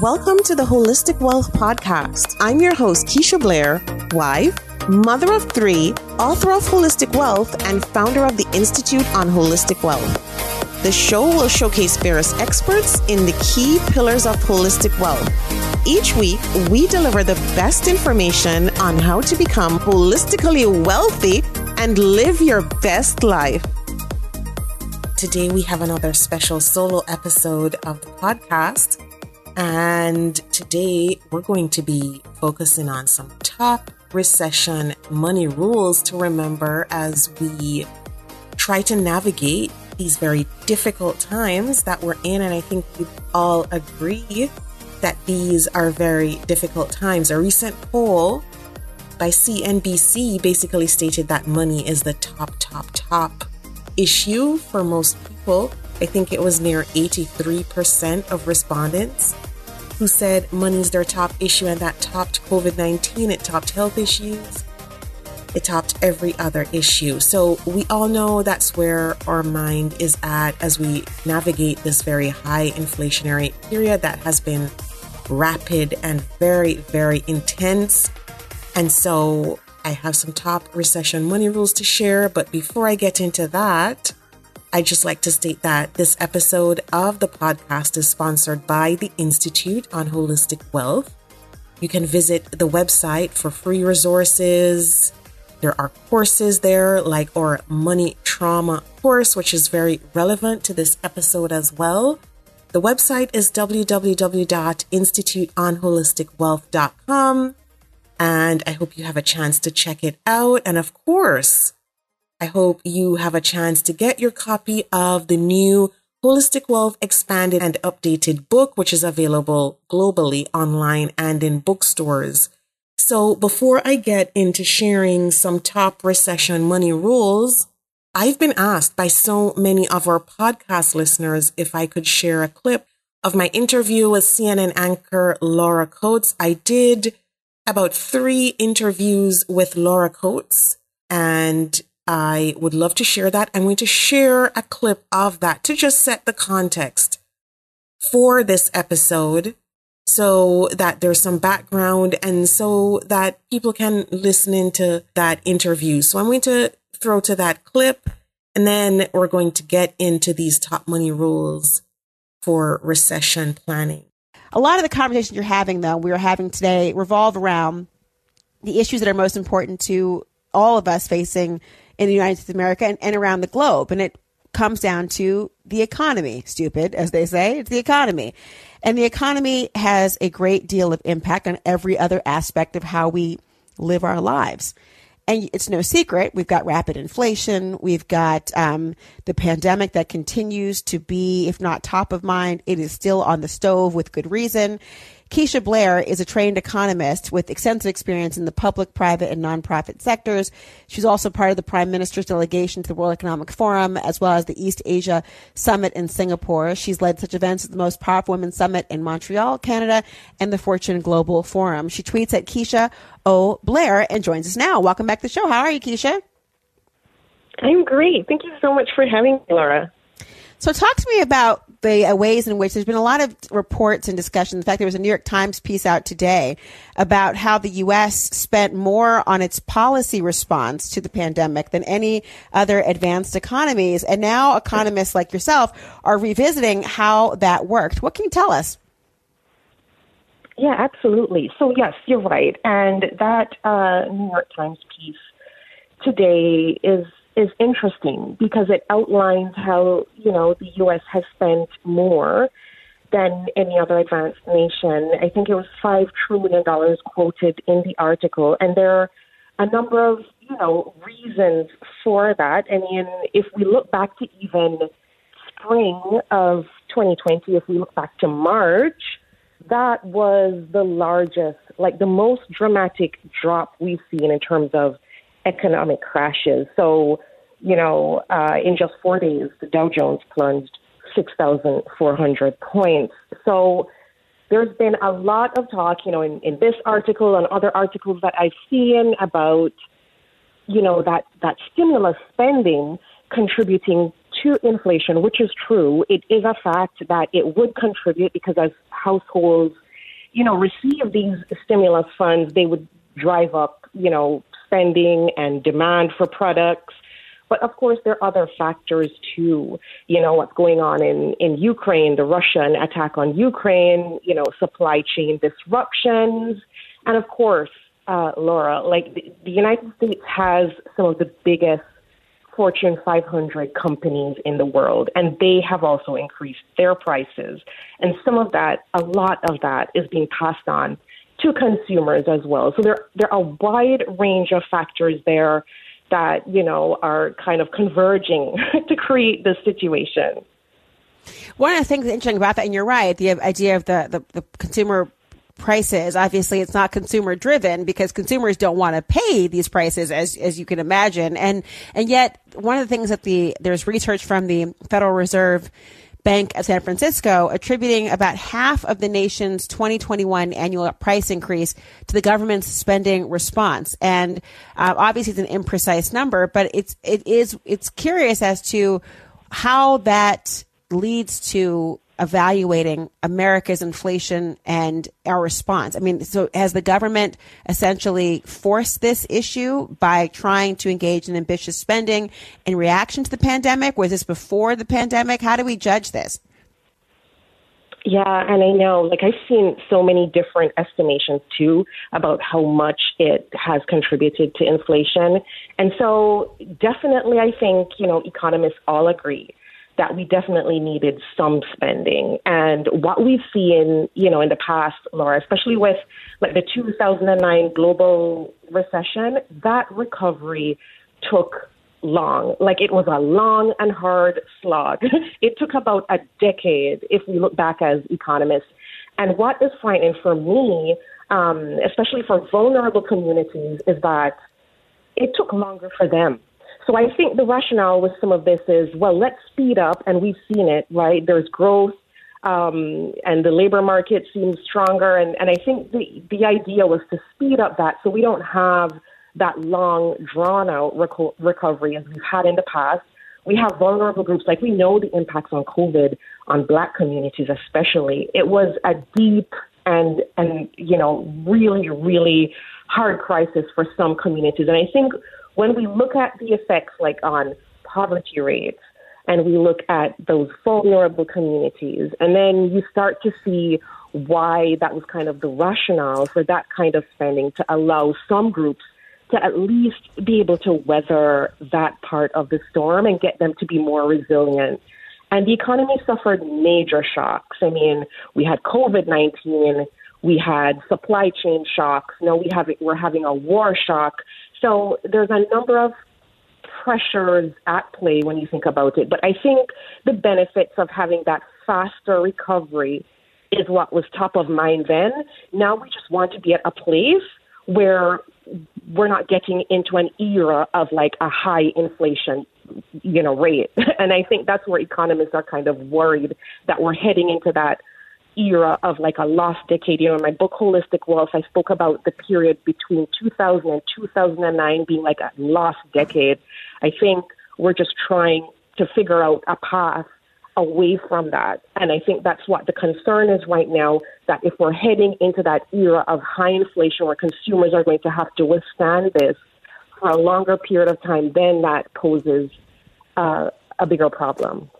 Welcome to the Holistic Wealth Podcast. I'm your host, Keisha Blair, wife, mother of three, author of Holistic Wealth, and founder of the Institute on Holistic Wealth. The show will showcase various experts in the key pillars of holistic wealth. Each week, we deliver the best information on how to become holistically wealthy and live your best life. Today, we have another special solo episode of the podcast. And today, we're going to be focusing on some top recession money rules to remember as we try to navigate these very difficult times that we're in. And I think we all agree that these are very difficult times. A recent poll by CNBC basically stated that money is the top, top, top issue for most people. I think it was near 83% of respondents who said money is their top issue, and that topped COVID 19, it topped health issues, it topped every other issue. So we all know that's where our mind is at as we navigate this very high inflationary period that has been rapid and very, very intense. And so I have some top recession money rules to share. But before I get into that, I'd just like to state that this episode of the podcast is sponsored by the Institute on Holistic Wealth. You can visit the website for free resources, there are courses there, like our money trauma course, which is very relevant to this episode as well. The website is www.instituteonholisticwealth.com. And I hope you have a chance to check it out. And of course, I hope you have a chance to get your copy of the new Holistic Wealth Expanded and Updated book, which is available globally online and in bookstores. So before I get into sharing some top recession money rules, I've been asked by so many of our podcast listeners if I could share a clip of my interview with CNN anchor Laura Coates. I did about three interviews with Laura Coates and I would love to share that. I'm going to share a clip of that to just set the context for this episode so that there's some background and so that people can listen into that interview. So I'm going to throw to that clip and then we're going to get into these top money rules for recession planning. A lot of the conversations you're having, though, we are having today revolve around the issues that are most important to all of us facing in the United States of America and, and around the globe. And it comes down to the economy, stupid, as they say. It's the economy. And the economy has a great deal of impact on every other aspect of how we live our lives. And it's no secret, we've got rapid inflation. We've got um, the pandemic that continues to be, if not top of mind, it is still on the stove with good reason. Keisha Blair is a trained economist with extensive experience in the public, private, and nonprofit sectors. She's also part of the Prime Minister's delegation to the World Economic Forum, as well as the East Asia Summit in Singapore. She's led such events as the Most Powerful Women Summit in Montreal, Canada, and the Fortune Global Forum. She tweets at Keisha O. Blair and joins us now. Welcome back to the show. How are you, Keisha? I'm great. Thank you so much for having me, Laura. So, talk to me about the uh, ways in which there's been a lot of reports and discussion. In fact, there was a New York Times piece out today about how the U.S. spent more on its policy response to the pandemic than any other advanced economies. And now economists like yourself are revisiting how that worked. What can you tell us? Yeah, absolutely. So, yes, you're right. And that uh, New York Times piece today is is interesting because it outlines how, you know, the U.S. has spent more than any other advanced nation. I think it was $5 trillion quoted in the article. And there are a number of, you know, reasons for that. I mean, if we look back to even spring of 2020, if we look back to March, that was the largest, like the most dramatic drop we've seen in terms of economic crashes. So, you know, uh, in just four days, the Dow Jones plunged 6,400 points. So there's been a lot of talk, you know, in, in this article and other articles that I've seen about, you know, that, that stimulus spending contributing to inflation, which is true. It is a fact that it would contribute because as households you know, receive these stimulus funds, they would drive up, you know, spending and demand for products. But of course, there are other factors too. You know, what's going on in, in Ukraine, the Russian attack on Ukraine, you know, supply chain disruptions. And of course, uh, Laura, like the, the United States has some of the biggest Fortune 500 companies in the world, and they have also increased their prices. And some of that, a lot of that, is being passed on to consumers as well. So there, there are a wide range of factors there that, you know, are kind of converging to create this situation. One of the things interesting about that, and you're right, the idea of the, the, the consumer prices. Obviously, it's not consumer driven because consumers don't want to pay these prices, as as you can imagine. And and yet, one of the things that the there's research from the Federal Reserve Bank of San Francisco attributing about half of the nation's 2021 annual price increase to the government's spending response. And uh, obviously, it's an imprecise number, but it's it is it's curious as to how that leads to evaluating America's inflation and our response. I mean, so has the government essentially forced this issue by trying to engage in ambitious spending in reaction to the pandemic? Was this before the pandemic? How do we judge this? Yeah, and I know, like, I've seen so many different estimations too about how much it has contributed to inflation. And so, definitely, I think, you know, economists all agree that we definitely needed some spending. And what we've seen, you know, in the past, Laura, especially with like the 2009 global recession, that recovery took long. Like it was a long and hard slog. it took about a decade if we look back as economists. And what is frightening for me, um, especially for vulnerable communities, is that it took longer for them so I think the rationale with some of this is, well, let's speed up, and we've seen it, right? There's growth, um, and the labor market seems stronger, and, and I think the the idea was to speed up that so we don't have that long, drawn out reco- recovery as we've had in the past. We have vulnerable groups, like we know the impacts on COVID on Black communities, especially. It was a deep and and you know really really hard crisis for some communities, and I think when we look at the effects like on poverty rates and we look at those vulnerable communities, and then you start to see why that was kind of the rationale for that kind of spending to allow some groups to at least be able to weather that part of the storm and get them to be more resilient. And the economy suffered major shocks. I mean, we had COVID 19, we had supply chain shocks. Now we have we're having a war shock. So there's a number of pressures at play when you think about it. But I think the benefits of having that faster recovery is what was top of mind then. Now we just want to be at a place where we're not getting into an era of like a high inflation you know rate and i think that's where economists are kind of worried that we're heading into that era of like a lost decade. You know, in my book Holistic Wealth, I spoke about the period between 2000 and 2009 being like a lost decade. I think we're just trying to figure out a path away from that. And I think that's what the concern is right now that if we're heading into that era of high inflation where consumers are going to have to withstand this for a longer period of time, then that poses uh, a bigger problem.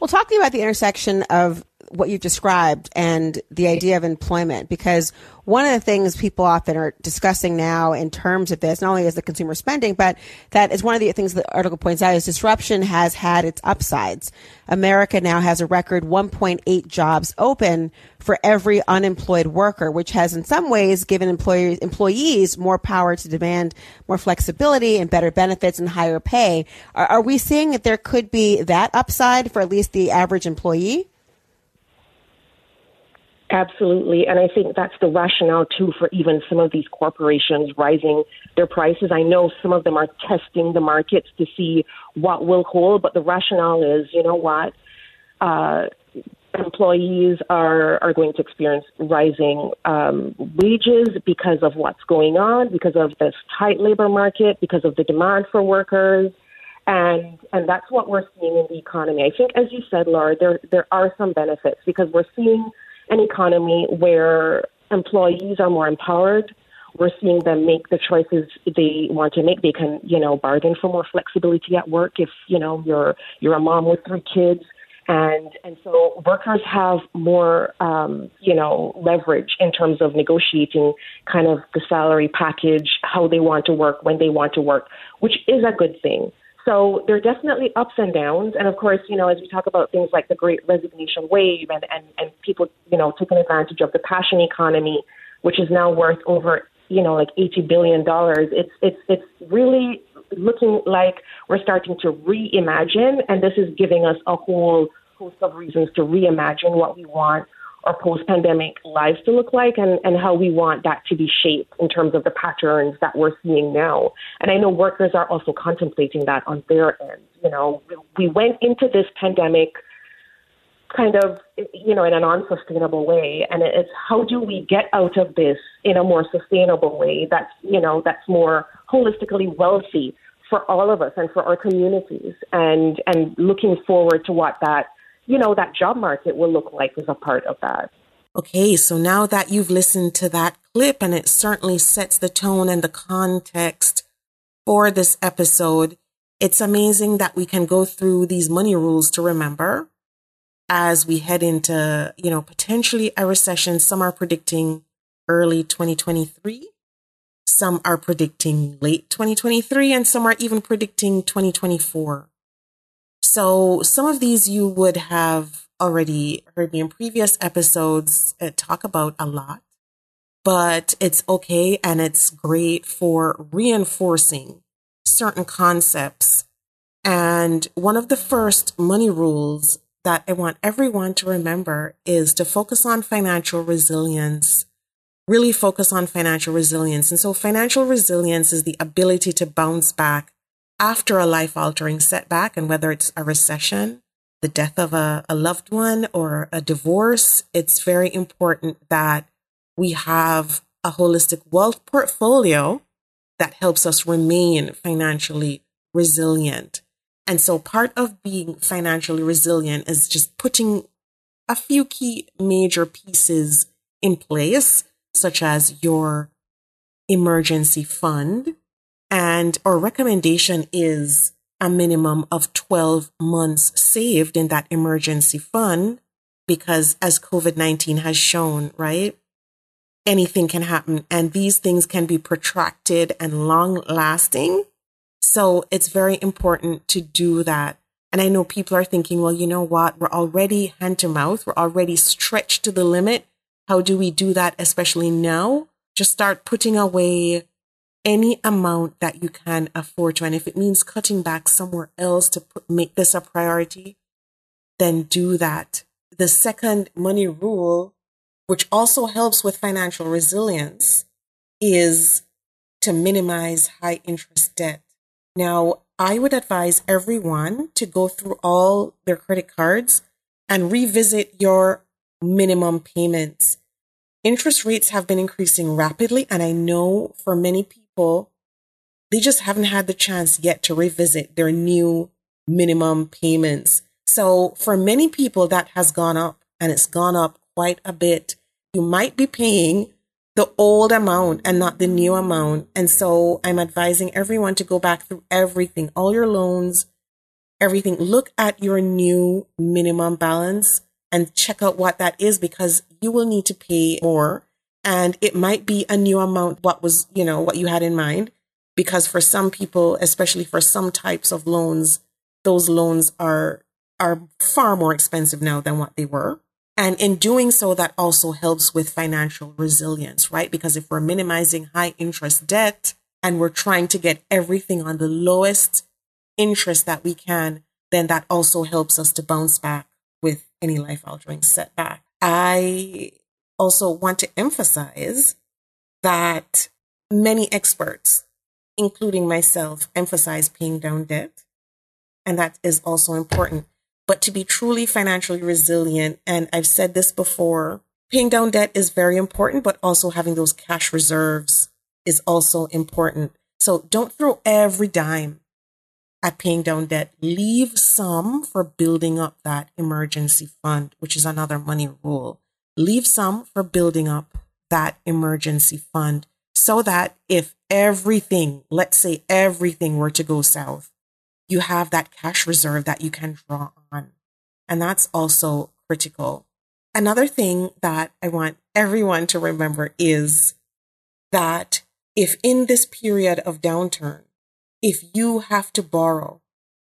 Well, talking about the intersection of what you've described and the idea of employment because one of the things people often are discussing now in terms of this, not only is the consumer spending, but that is one of the things the article points out is disruption has had its upsides. America now has a record 1.8 jobs open for every unemployed worker, which has in some ways given employers, employees more power to demand more flexibility and better benefits and higher pay. Are, are we seeing that there could be that upside for at least the average employee? Absolutely. And I think that's the rationale, too, for even some of these corporations rising their prices. I know some of them are testing the markets to see what will hold, but the rationale is, you know what? Uh, employees are, are going to experience rising um, wages because of what's going on, because of this tight labor market, because of the demand for workers. And and that's what we're seeing in the economy. I think, as you said, Laura, there there are some benefits because we're seeing an economy where employees are more empowered. We're seeing them make the choices they want to make. They can, you know, bargain for more flexibility at work if, you know, you're you're a mom with three kids and and so workers have more um, you know leverage in terms of negotiating kind of the salary package, how they want to work, when they want to work, which is a good thing. So there are definitely ups and downs, and of course, you know, as we talk about things like the Great Resignation wave and and and people you know taking advantage of the passion economy, which is now worth over you know like eighty billion dollars. It's it's it's really looking like we're starting to reimagine, and this is giving us a whole host of reasons to reimagine what we want our post pandemic lives to look like and, and how we want that to be shaped in terms of the patterns that we're seeing now. And I know workers are also contemplating that on their end. You know, we went into this pandemic kind of, you know, in an unsustainable way. And it's how do we get out of this in a more sustainable way that's, you know, that's more holistically wealthy for all of us and for our communities and, and looking forward to what that, you know, that job market will look like as a part of that. Okay, so now that you've listened to that clip and it certainly sets the tone and the context for this episode, it's amazing that we can go through these money rules to remember as we head into, you know, potentially a recession. Some are predicting early 2023. Some are predicting late 2023 and some are even predicting 2024. So some of these you would have already heard me in previous episodes uh, talk about a lot, but it's okay and it's great for reinforcing certain concepts. And one of the first money rules that I want everyone to remember is to focus on financial resilience, really focus on financial resilience. And so financial resilience is the ability to bounce back after a life altering setback. And whether it's a recession, the death of a, a loved one or a divorce, it's very important that we have a holistic wealth portfolio that helps us remain financially resilient. And so part of being financially resilient is just putting a few key major pieces in place, such as your emergency fund. And our recommendation is a minimum of 12 months saved in that emergency fund because as COVID-19 has shown, right? Anything can happen and these things can be protracted and long lasting so it's very important to do that. And I know people are thinking, well, you know what? We're already hand to mouth. We're already stretched to the limit. How do we do that, especially now? Just start putting away any amount that you can afford to. And if it means cutting back somewhere else to put, make this a priority, then do that. The second money rule, which also helps with financial resilience, is to minimize high interest debt. Now, I would advise everyone to go through all their credit cards and revisit your minimum payments. Interest rates have been increasing rapidly, and I know for many people, they just haven't had the chance yet to revisit their new minimum payments. So for many people, that has gone up and it's gone up quite a bit. You might be paying the old amount and not the new amount. And so I'm advising everyone to go back through everything, all your loans, everything. Look at your new minimum balance and check out what that is because you will need to pay more. And it might be a new amount, what was, you know, what you had in mind. Because for some people, especially for some types of loans, those loans are, are far more expensive now than what they were. And in doing so, that also helps with financial resilience, right? Because if we're minimizing high interest debt and we're trying to get everything on the lowest interest that we can, then that also helps us to bounce back with any life altering setback. I also want to emphasize that many experts, including myself, emphasize paying down debt. And that is also important. But to be truly financially resilient, and I've said this before, paying down debt is very important, but also having those cash reserves is also important. So don't throw every dime at paying down debt. Leave some for building up that emergency fund, which is another money rule. Leave some for building up that emergency fund so that if everything, let's say everything were to go south, you have that cash reserve that you can draw on. And that's also critical. Another thing that I want everyone to remember is that if in this period of downturn, if you have to borrow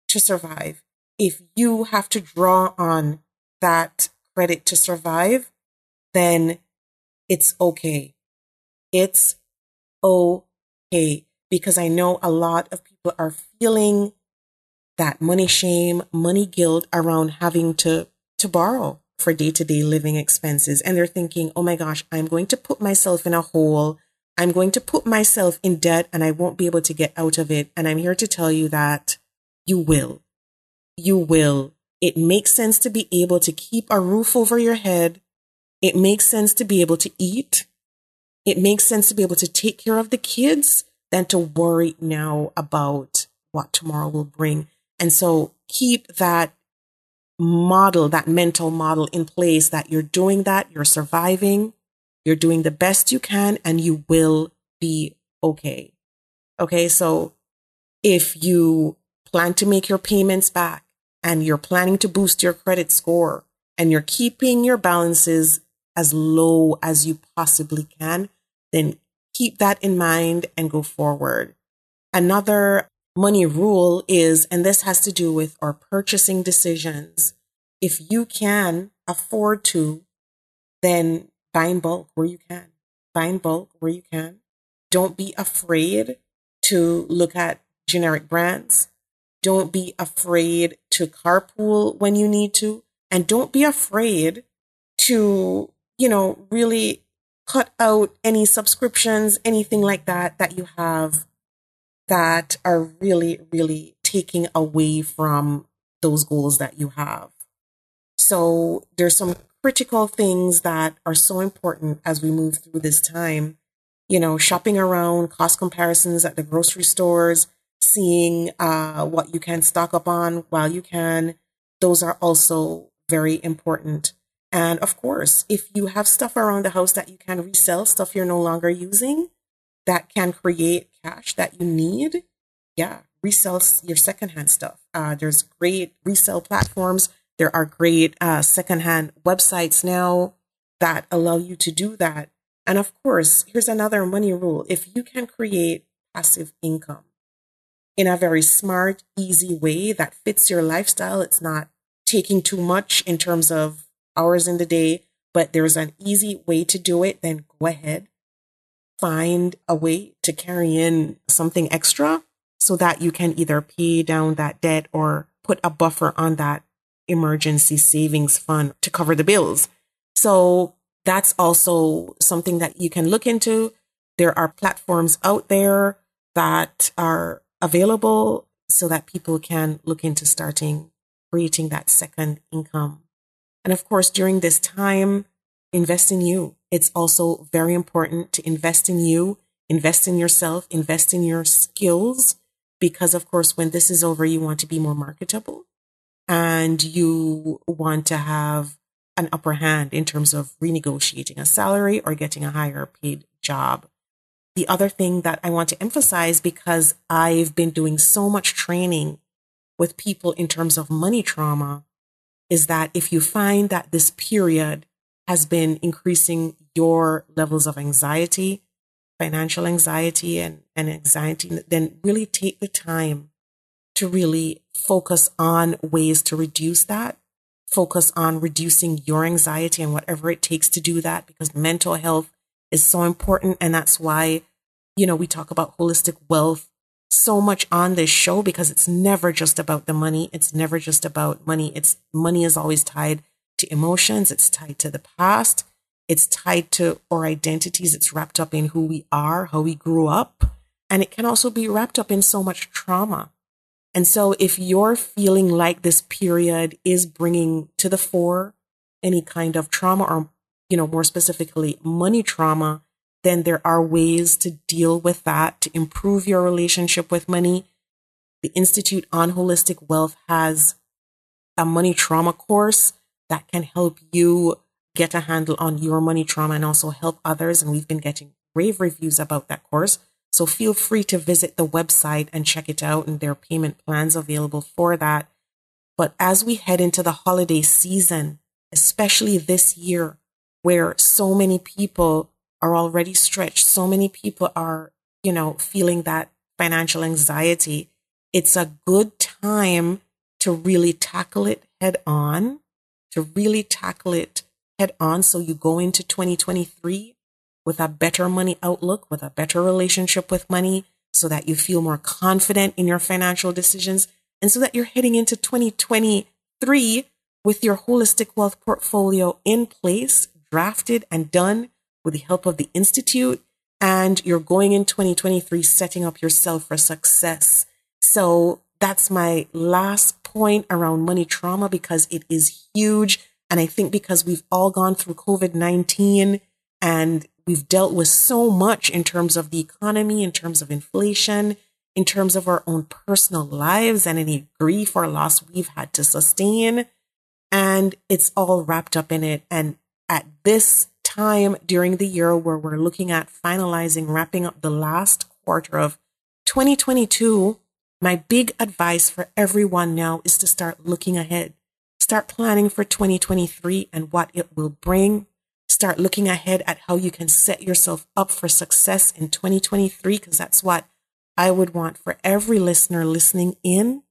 to survive, if you have to draw on that credit to survive, then it's okay. It's okay. Because I know a lot of people are feeling that money shame, money guilt around having to, to borrow for day to day living expenses. And they're thinking, oh my gosh, I'm going to put myself in a hole. I'm going to put myself in debt and I won't be able to get out of it. And I'm here to tell you that you will. You will. It makes sense to be able to keep a roof over your head. It makes sense to be able to eat. It makes sense to be able to take care of the kids than to worry now about what tomorrow will bring. And so keep that model, that mental model in place that you're doing that, you're surviving, you're doing the best you can, and you will be okay. Okay. So if you plan to make your payments back and you're planning to boost your credit score and you're keeping your balances as low as you possibly can, then keep that in mind and go forward. Another money rule is, and this has to do with our purchasing decisions. If you can afford to, then buy in bulk where you can. Buy in bulk where you can. Don't be afraid to look at generic brands. Don't be afraid to carpool when you need to. And don't be afraid to, you know, really cut out any subscriptions, anything like that that you have that are really, really taking away from those goals that you have. So there's some critical things that are so important as we move through this time. You know, shopping around, cost comparisons at the grocery stores, seeing uh, what you can stock up on while you can. Those are also very important. And of course, if you have stuff around the house that you can resell, stuff you're no longer using, that can create cash that you need, yeah, resell your secondhand stuff. Uh, there's great resale platforms. There are great uh, secondhand websites now that allow you to do that. And of course, here's another money rule. If you can create passive income in a very smart, easy way that fits your lifestyle, it's not taking too much in terms of hours in the day, but there's an easy way to do it, then go ahead find a way to carry in something extra so that you can either pay down that debt or put a buffer on that emergency savings fund to cover the bills. So that's also something that you can look into. There are platforms out there that are available so that people can look into starting creating that second income. And of course, during this time, invest in you. It's also very important to invest in you, invest in yourself, invest in your skills, because of course, when this is over, you want to be more marketable and you want to have an upper hand in terms of renegotiating a salary or getting a higher paid job. The other thing that I want to emphasize because I've been doing so much training with people in terms of money trauma is that if you find that this period has been increasing your levels of anxiety, financial anxiety and, and anxiety, then really take the time to really focus on ways to reduce that. Focus on reducing your anxiety and whatever it takes to do that because mental health is so important. And that's why, you know, we talk about holistic wealth so much on this show because it's never just about the money. It's never just about money. It's money is always tied to emotions, it's tied to the past, it's tied to our identities, it's wrapped up in who we are, how we grew up, and it can also be wrapped up in so much trauma. And so if you're feeling like this period is bringing to the fore any kind of trauma or, you know, more specifically money trauma, then there are ways to deal with that to improve your relationship with money. The Institute on Holistic Wealth has a money trauma course that can help you get a handle on your money trauma and also help others. And we've been getting rave reviews about that course. So feel free to visit the website and check it out. And there are payment plans available for that. But as we head into the holiday season, especially this year, where so many people are already stretched, so many people are, you know, feeling that financial anxiety, it's a good time to really tackle it head on, to really tackle it head on. So you go into 2023 with a better money outlook, with a better relationship with money, so that you feel more confident in your financial decisions, and so that you're heading into 2023 with your holistic wealth portfolio in place, drafted and done with the help of the Institute. And you're going in 2023 setting up yourself for success. So that's my last point around money trauma because it is huge. And I think because we've all gone through COVID 19 and we've dealt with so much in terms of the economy, in terms of inflation, in terms of our own personal lives and any grief or loss we've had to sustain. And it's all wrapped up in it. And at this time during the year where we're looking at finalizing, wrapping up the last quarter of 2022, my big advice for everyone now is to start looking ahead. Start planning for 2023 and what it will bring. Start looking ahead at how you can set yourself up for success in 2023, because that's what I would want for every listener listening in.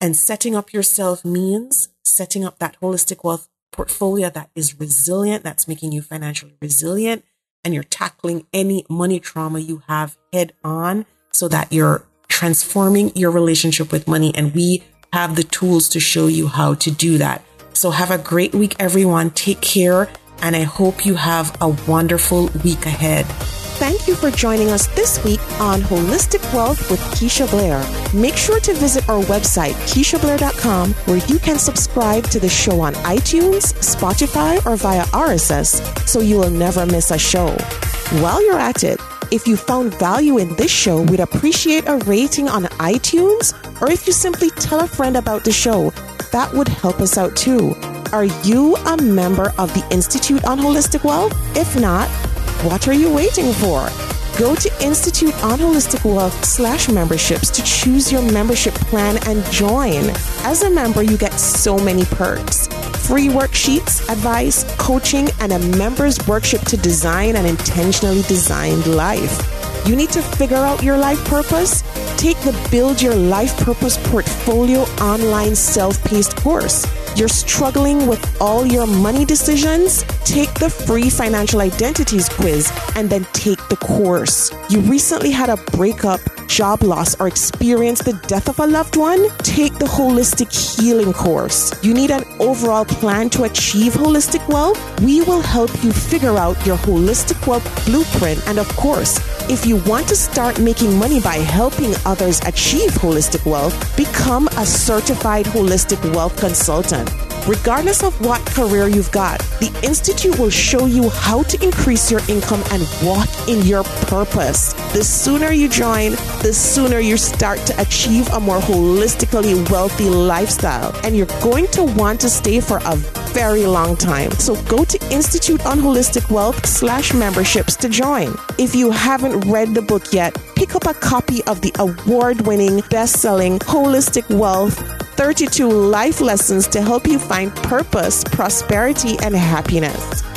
And setting up yourself means setting up that holistic wealth portfolio that is resilient, that's making you financially resilient, and you're tackling any money trauma you have head on so that you're transforming your relationship with money. And we have the tools to show you how to do that. So have a great week, everyone. Take care. And I hope you have a wonderful week ahead. Thank you for joining us this week on Holistic Wealth with Keisha Blair. Make sure to visit our website, KeishaBlair.com, where you can subscribe to the show on iTunes, Spotify, or via RSS so you will never miss a show. While you're at it, if you found value in this show, we'd appreciate a rating on iTunes, or if you simply tell a friend about the show, that would help us out too. Are you a member of the Institute on Holistic Wealth? If not, what are you waiting for? Go to Institute on Holistic Wealth slash memberships to choose your membership plan and join. As a member, you get so many perks free worksheets, advice, coaching, and a member's workshop to design an intentionally designed life. You need to figure out your life purpose? Take the Build Your Life Purpose Portfolio online self paced course. You're struggling with all your money decisions? Take the free financial identities quiz and then take the course. You recently had a breakup, job loss, or experience the death of a loved one? Take the holistic healing course. You need an overall plan to achieve holistic wealth? We will help you figure out your holistic wealth blueprint. And of course, if you want to start making money by helping others achieve holistic wealth, become a certified holistic wealth consultant. Regardless of what career you've got, the Institute will show you how to increase your income and walk in your purpose. The sooner you join, the sooner you start to achieve a more holistically wealthy lifestyle. And you're going to want to stay for a very long time. So go to Institute on Holistic Wealth slash memberships to join. If you haven't read the book yet, pick up a copy of the award winning, best selling Holistic Wealth 32 life lessons to help you find purpose, prosperity, and happiness.